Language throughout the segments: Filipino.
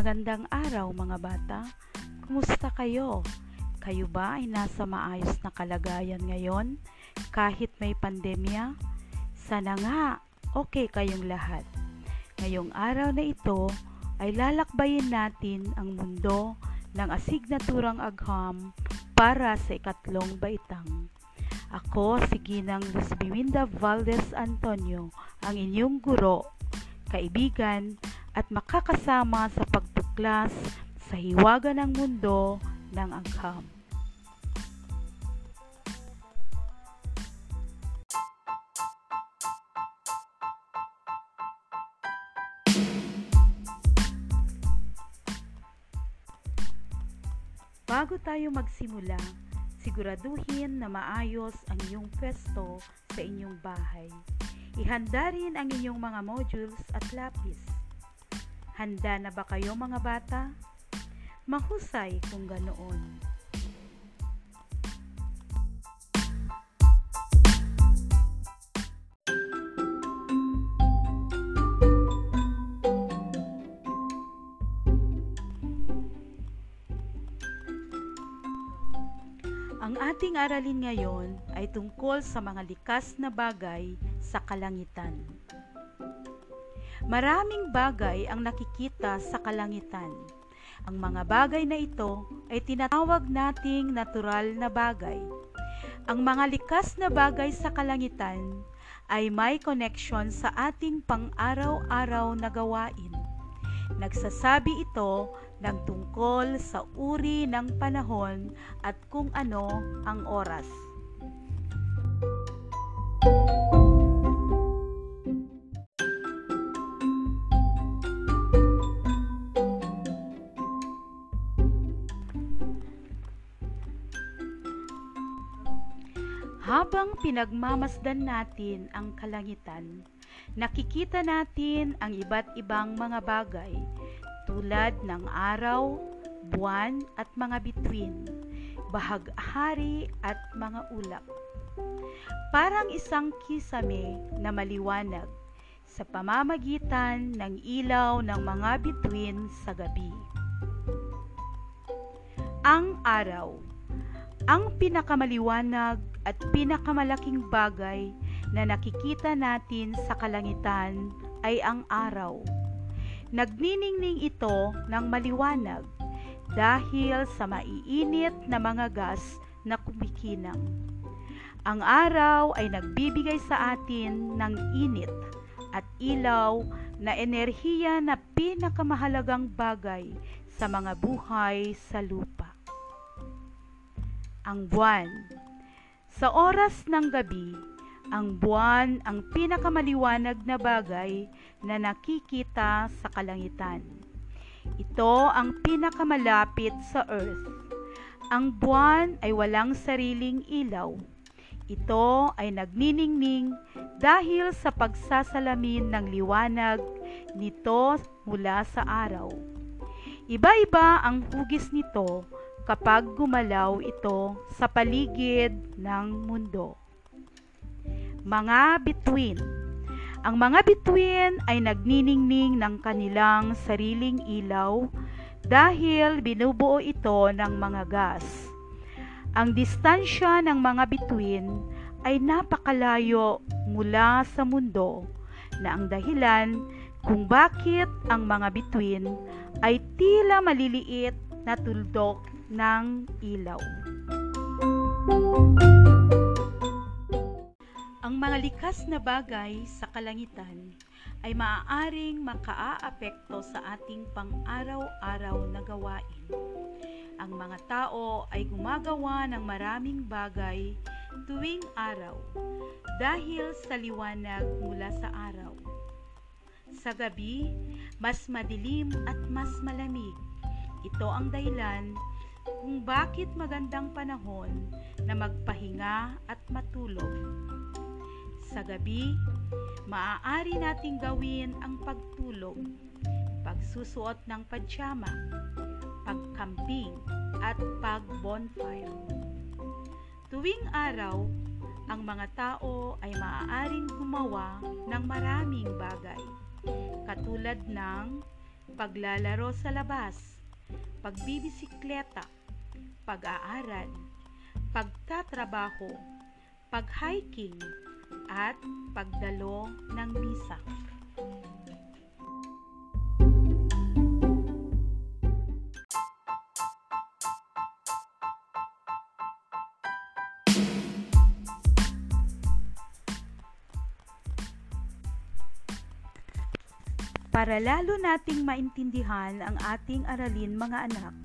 Magandang araw mga bata. Kumusta kayo? Kayo ba ay nasa maayos na kalagayan ngayon kahit may pandemya? Sana nga okay kayong lahat. Ngayong araw na ito ay lalakbayin natin ang mundo ng asignaturang agham para sa ikatlong baitang. Ako si Ginang Luz Valdez Antonio, ang inyong guro, kaibigan at makakasama sa pagtuklas sa hiwaga ng mundo ng agham. Bago tayo magsimula, siguraduhin na maayos ang iyong pwesto sa inyong bahay. Ihanda rin ang inyong mga modules at lapis. Handa na ba kayo mga bata? Mahusay kung ganoon. Ang ating aralin ngayon ay tungkol sa mga likas na bagay sa kalangitan. Maraming bagay ang nakikita sa kalangitan. Ang mga bagay na ito ay tinatawag nating natural na bagay. Ang mga likas na bagay sa kalangitan ay may connection sa ating pang-araw-araw na gawain. Nagsasabi ito ng tungkol sa uri ng panahon at kung ano ang oras. Pinagmamasdan natin ang kalangitan, nakikita natin ang iba't ibang mga bagay tulad ng araw, buwan at mga bituin, bahaghari at mga ulap. Parang isang kisame na maliwanag sa pamamagitan ng ilaw ng mga bituin sa gabi. Ang araw, ang pinakamaliwanag at pinakamalaking bagay na nakikita natin sa kalangitan ay ang araw. Nagniningning ito ng maliwanag dahil sa maiinit na mga gas na kumikinang. Ang araw ay nagbibigay sa atin ng init at ilaw na enerhiya na pinakamahalagang bagay sa mga buhay sa lupa. Ang buwan Sa oras ng gabi, ang buwan ang pinakamaliwanag na bagay na nakikita sa kalangitan. Ito ang pinakamalapit sa Earth. Ang buwan ay walang sariling ilaw. Ito ay nagniningning dahil sa pagsasalamin ng liwanag nito mula sa araw. Iba-iba ang hugis nito kapag gumalaw ito sa paligid ng mundo. Mga bituin Ang mga bituin ay nagniningning ng kanilang sariling ilaw dahil binubuo ito ng mga gas. Ang distansya ng mga bituin ay napakalayo mula sa mundo na ang dahilan kung bakit ang mga bituin ay tila maliliit na tuldok ng ilaw. Ang mga likas na bagay sa kalangitan ay maaaring makaaapekto sa ating pang-araw-araw na gawain. Ang mga tao ay gumagawa ng maraming bagay tuwing araw dahil sa liwanag mula sa araw. Sa gabi, mas madilim at mas malamig. Ito ang dahilan kung bakit magandang panahon na magpahinga at matulog. Sa gabi, maaari nating gawin ang pagtulog, pagsusuot ng pajama, pagcamping, at pag-bonfire. Tuwing araw, ang mga tao ay maaaring gumawa ng maraming bagay, katulad ng paglalaro sa labas, pagbibisikleta, pag-aaral, pagtatrabaho, pag-hiking, at pagdalo ng misa. Para lalo nating maintindihan ang ating aralin mga anak,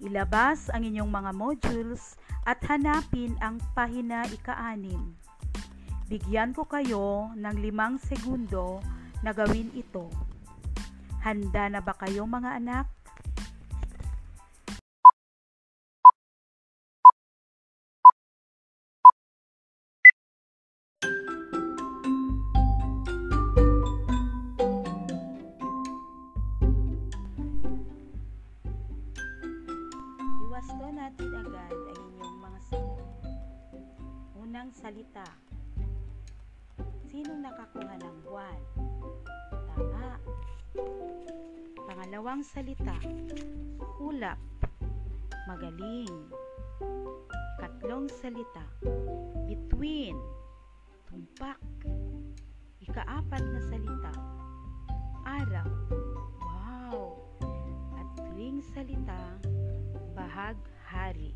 ilabas ang inyong mga modules at hanapin ang pahina ika-anim. Bigyan ko kayo ng limang segundo na gawin ito. Handa na ba kayo mga anak? Natin agad ang inyong mga sagot. Unang salita. Sinong nakakuha ng buwan? Tama. Pangalawang salita. Ulap. Magaling. Katlong salita. Between. Tumpak. Ikaapat na salita. Araw. Wow. At huling salita, bahaghari.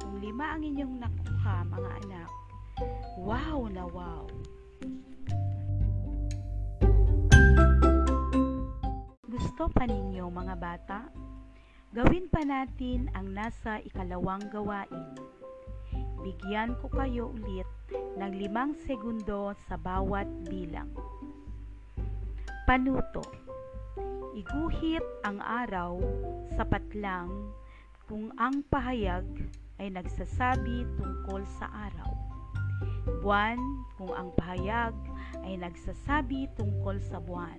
Kung lima ang inyong nakuha, mga anak, wow na wow! Gusto pa ninyo mga bata? Gawin pa natin ang nasa ikalawang gawain. Bigyan ko kayo ulit ng limang segundo sa bawat bilang. Panuto. Iguhit ang araw sapat lang kung ang pahayag ay nagsasabi tungkol sa araw. Buwan kung ang pahayag ay nagsasabi tungkol sa buwan.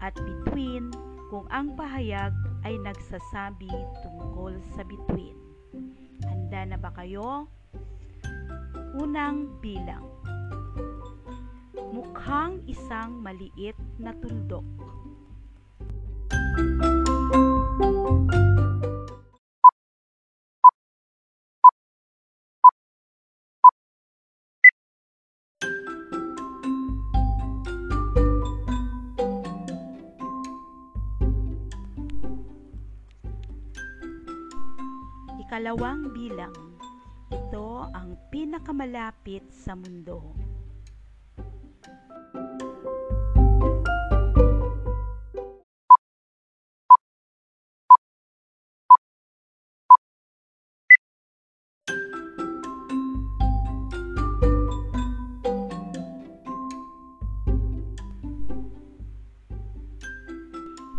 At between kung ang pahayag ay nagsasabi tungkol sa between. Handa na ba kayo? Unang bilang. Mukhang isang maliit na tuldok. Ikalawang bilang. Ito ang pinakamalapit sa mundo.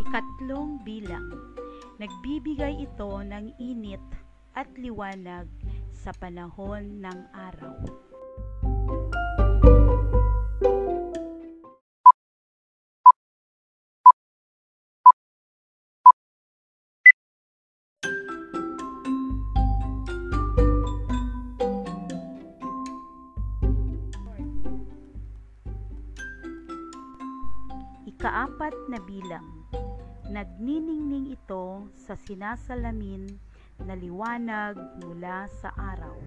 Ikatlong bilang. Nagbibigay ito ng init at liwanag sa panahon ng araw. Ikaapat na bilang. Nagniningning ito sa sinasalamin na liwanag mula sa araw.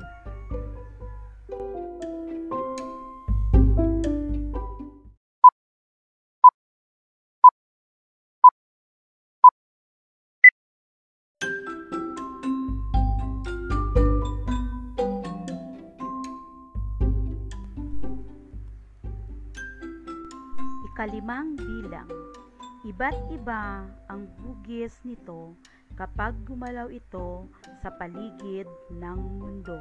Ikalimang bilang. Iba't iba ang hugis nito kapag gumalaw ito sa paligid ng mundo.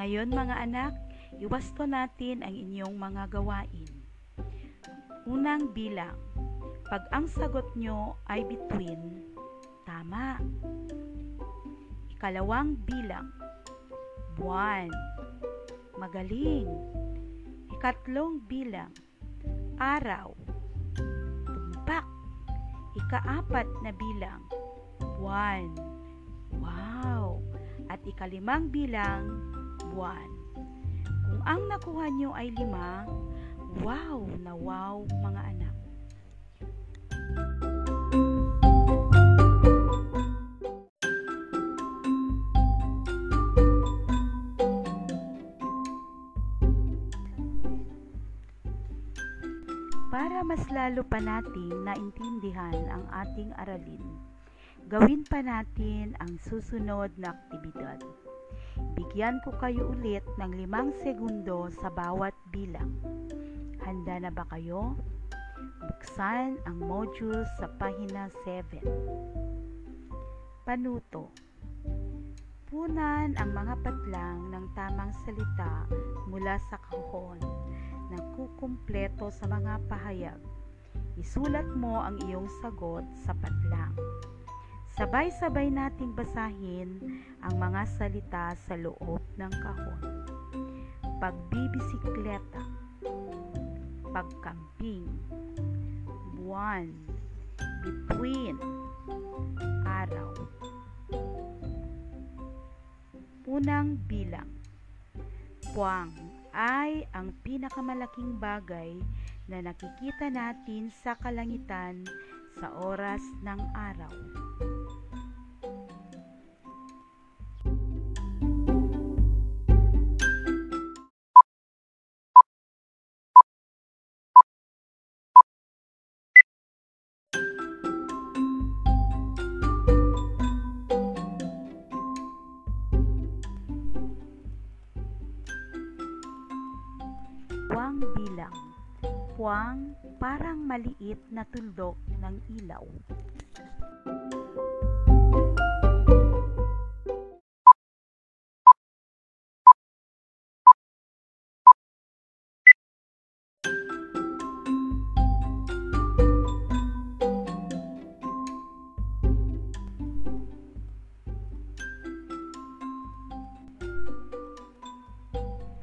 Ngayon mga anak, iwasto natin ang inyong mga gawain. Unang bilang, pag ang sagot nyo ay between, tama. Ikalawang bilang, buwan. Magaling. Ikatlong bilang. Araw. Tumpak. Ikaapat na bilang. Buwan. Wow. At ikalimang bilang. Buwan. Kung ang nakuha nyo ay lima, wow na wow mga anak. Para mas lalo pa nating naintindihan ang ating aralin, gawin pa natin ang susunod na aktibidad. Bigyan ko kayo ulit ng limang segundo sa bawat bilang. Handa na ba kayo? Buksan ang module sa pahina 7. Panuto. Punan ang mga patlang ng tamang salita mula sa kahon na kukumpleto sa mga pahayag. Isulat mo ang iyong sagot sa patlang. Sabay-sabay nating basahin ang mga salita sa loob ng kahon. Pagbibisikleta, pagkamping, buwan, between, araw. Unang bilang. Puwang ay ang pinakamalaking bagay na nakikita natin sa kalangitan sa oras ng araw. Puwang parang maliit na tuldok ng ilaw.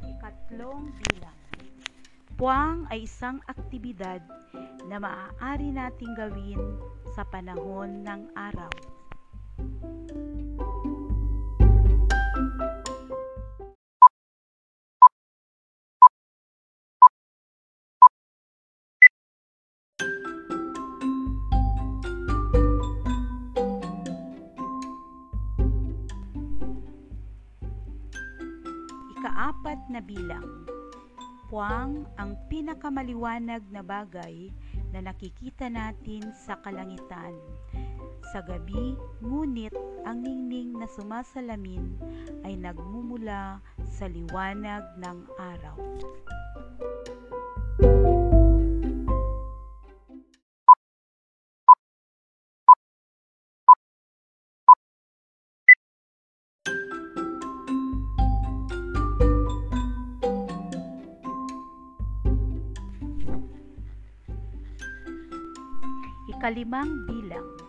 Ikatlong bilang. Puwang ay isang aktibidad na maaari nating gawin sa panahon ng araw. Puwang ang pinakamaliwanag na bagay na nakikita natin sa kalangitan. Sa gabi, ngunit ang ningning na sumasalamin ay nagmumula sa liwanag ng araw. Ikalimang bilang.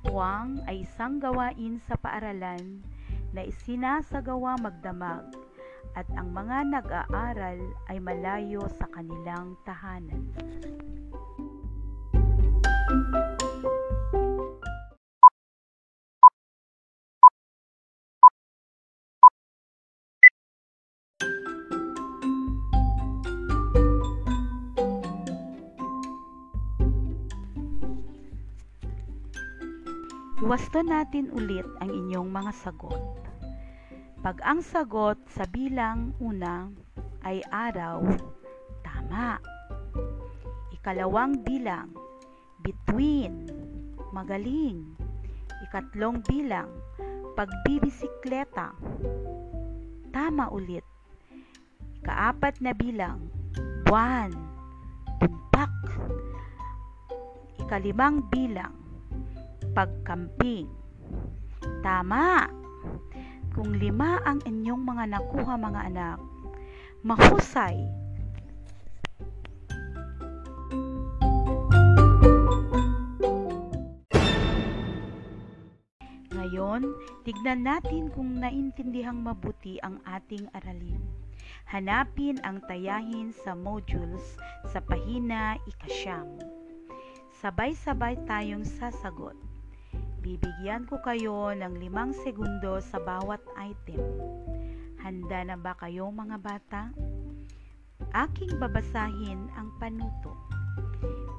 Puwang ay isang gawain sa paaralan na isinasagawa magdamag at ang mga nag-aaral ay malayo sa kanilang tahanan. Iwasto natin ulit ang inyong mga sagot. Pag ang sagot sa bilang una ay araw, tama. Ikalawang bilang, between, magaling. Ikatlong bilang, pagbibisikleta, tama ulit. Ikaapat na bilang, buwan, tumpak. Ikalimang bilang, pagkamping. Tama! Kung lima ang inyong mga nakuha mga anak, mahusay! Ngayon, tignan natin kung naintindihang mabuti ang ating aralin. Hanapin ang tayahin sa modules sa pahina ikasyam. Sabay-sabay tayong sasagot. Bibigyan ko kayo ng limang segundo sa bawat item. Handa na ba kayo mga bata? Aking babasahin ang panuto.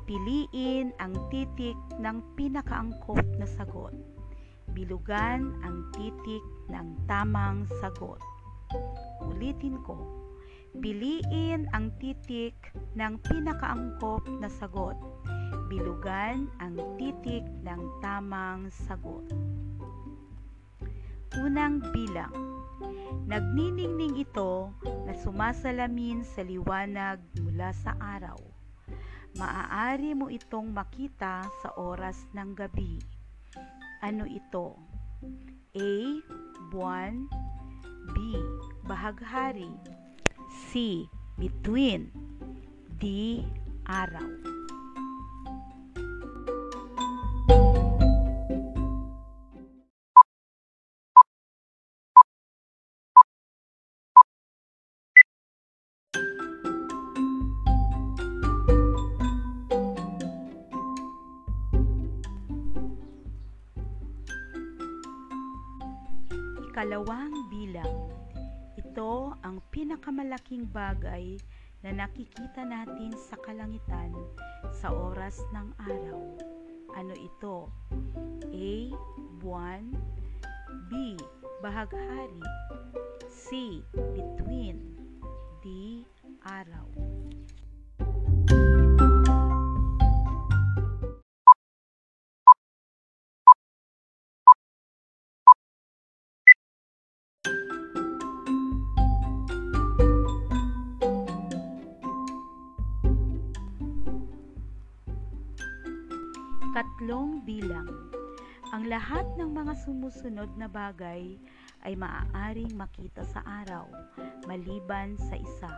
Piliin ang titik ng pinakaangkop na sagot. Bilugan ang titik ng tamang sagot. Ulitin ko. Piliin ang titik ng pinakaangkop na sagot. Bilugan ang titik ng tamang sagot. Unang bilang. Nagniningning ito na sumasalamin sa liwanag mula sa araw. Maaari mo itong makita sa oras ng gabi. Ano ito? A. Buwan B. Bahaghari C. Between D. Araw Ikalawang bilang. Ito ang pinakamalaking bagay na nakikita natin sa kalangitan sa oras ng araw. Ano ito? A. Buwan B. Bahaghari C. Between D. Araw Katlong bilang. Ang lahat ng mga sumusunod na bagay ay maaaring makita sa araw, maliban sa isa.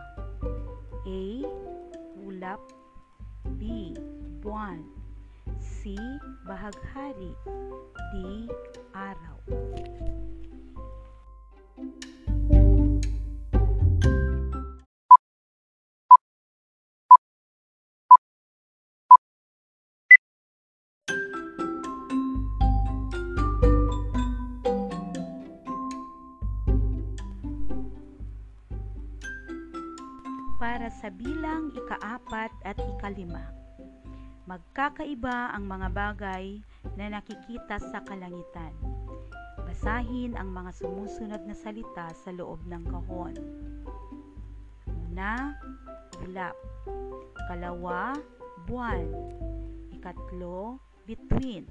A. Ulap B. Buwan C. Bahaghari D. Araw para sa bilang ikaapat at ikalima. Magkakaiba ang mga bagay na nakikita sa kalangitan. Basahin ang mga sumusunod na salita sa loob ng kahon. Una, ulap. Ikalawa, buwan. Ikatlo, between.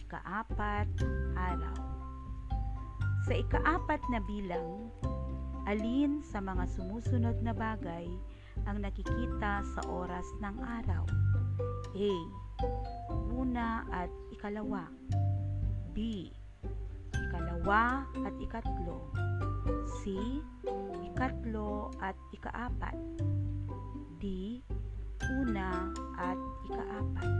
Ikaapat, araw. Sa ikaapat na bilang, Alin sa mga sumusunod na bagay ang nakikita sa oras ng araw? A. Una at ikalawa. B. Ikalawa at ikatlo. C. Ikatlo at ikaapat. D. Una at ikaapat.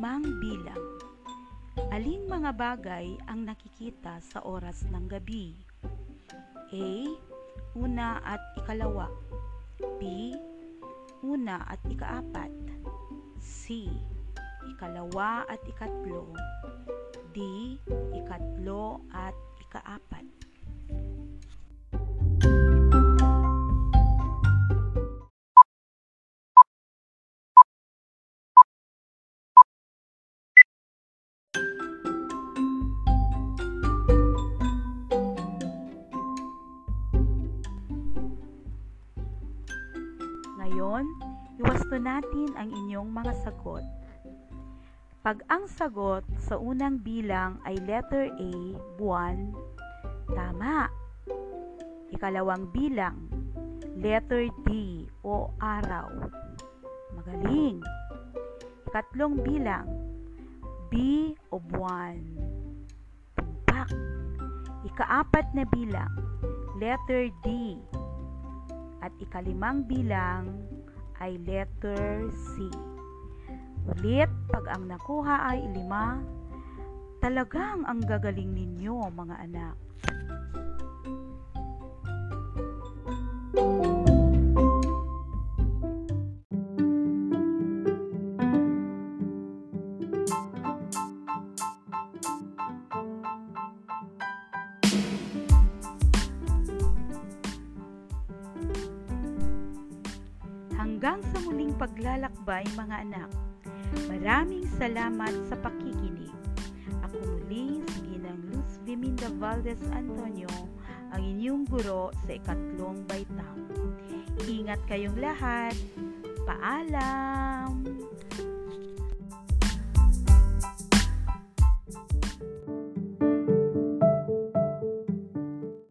Ikalimang bilang. Aling mga bagay ang nakikita sa oras ng gabi? A. Una at ikalawa. B. Una at ikaapat. C. Ikalawa at ikatlo. D. Ikatlo at ikaapat. Iwasto natin ang inyong mga sagot. Pag ang sagot sa unang bilang ay letter A, buwan, tama. Ikalawang bilang, letter D o araw. Magaling. Ikatlong bilang, B o buwan. Tumpak. Ikaapat na bilang, letter D. At ikalimang bilang ay letter C. Ulit, pag ang nakuha ay lima, talagang ang gagaling ninyo mga anak. Hanggang paglalakbay mga anak. Maraming salamat sa pakikinig. Ako muli si Ginang Luz Viminda Valdez Antonio, ang inyong guro sa ikatlong baitang. Ingat kayong lahat. Paalam!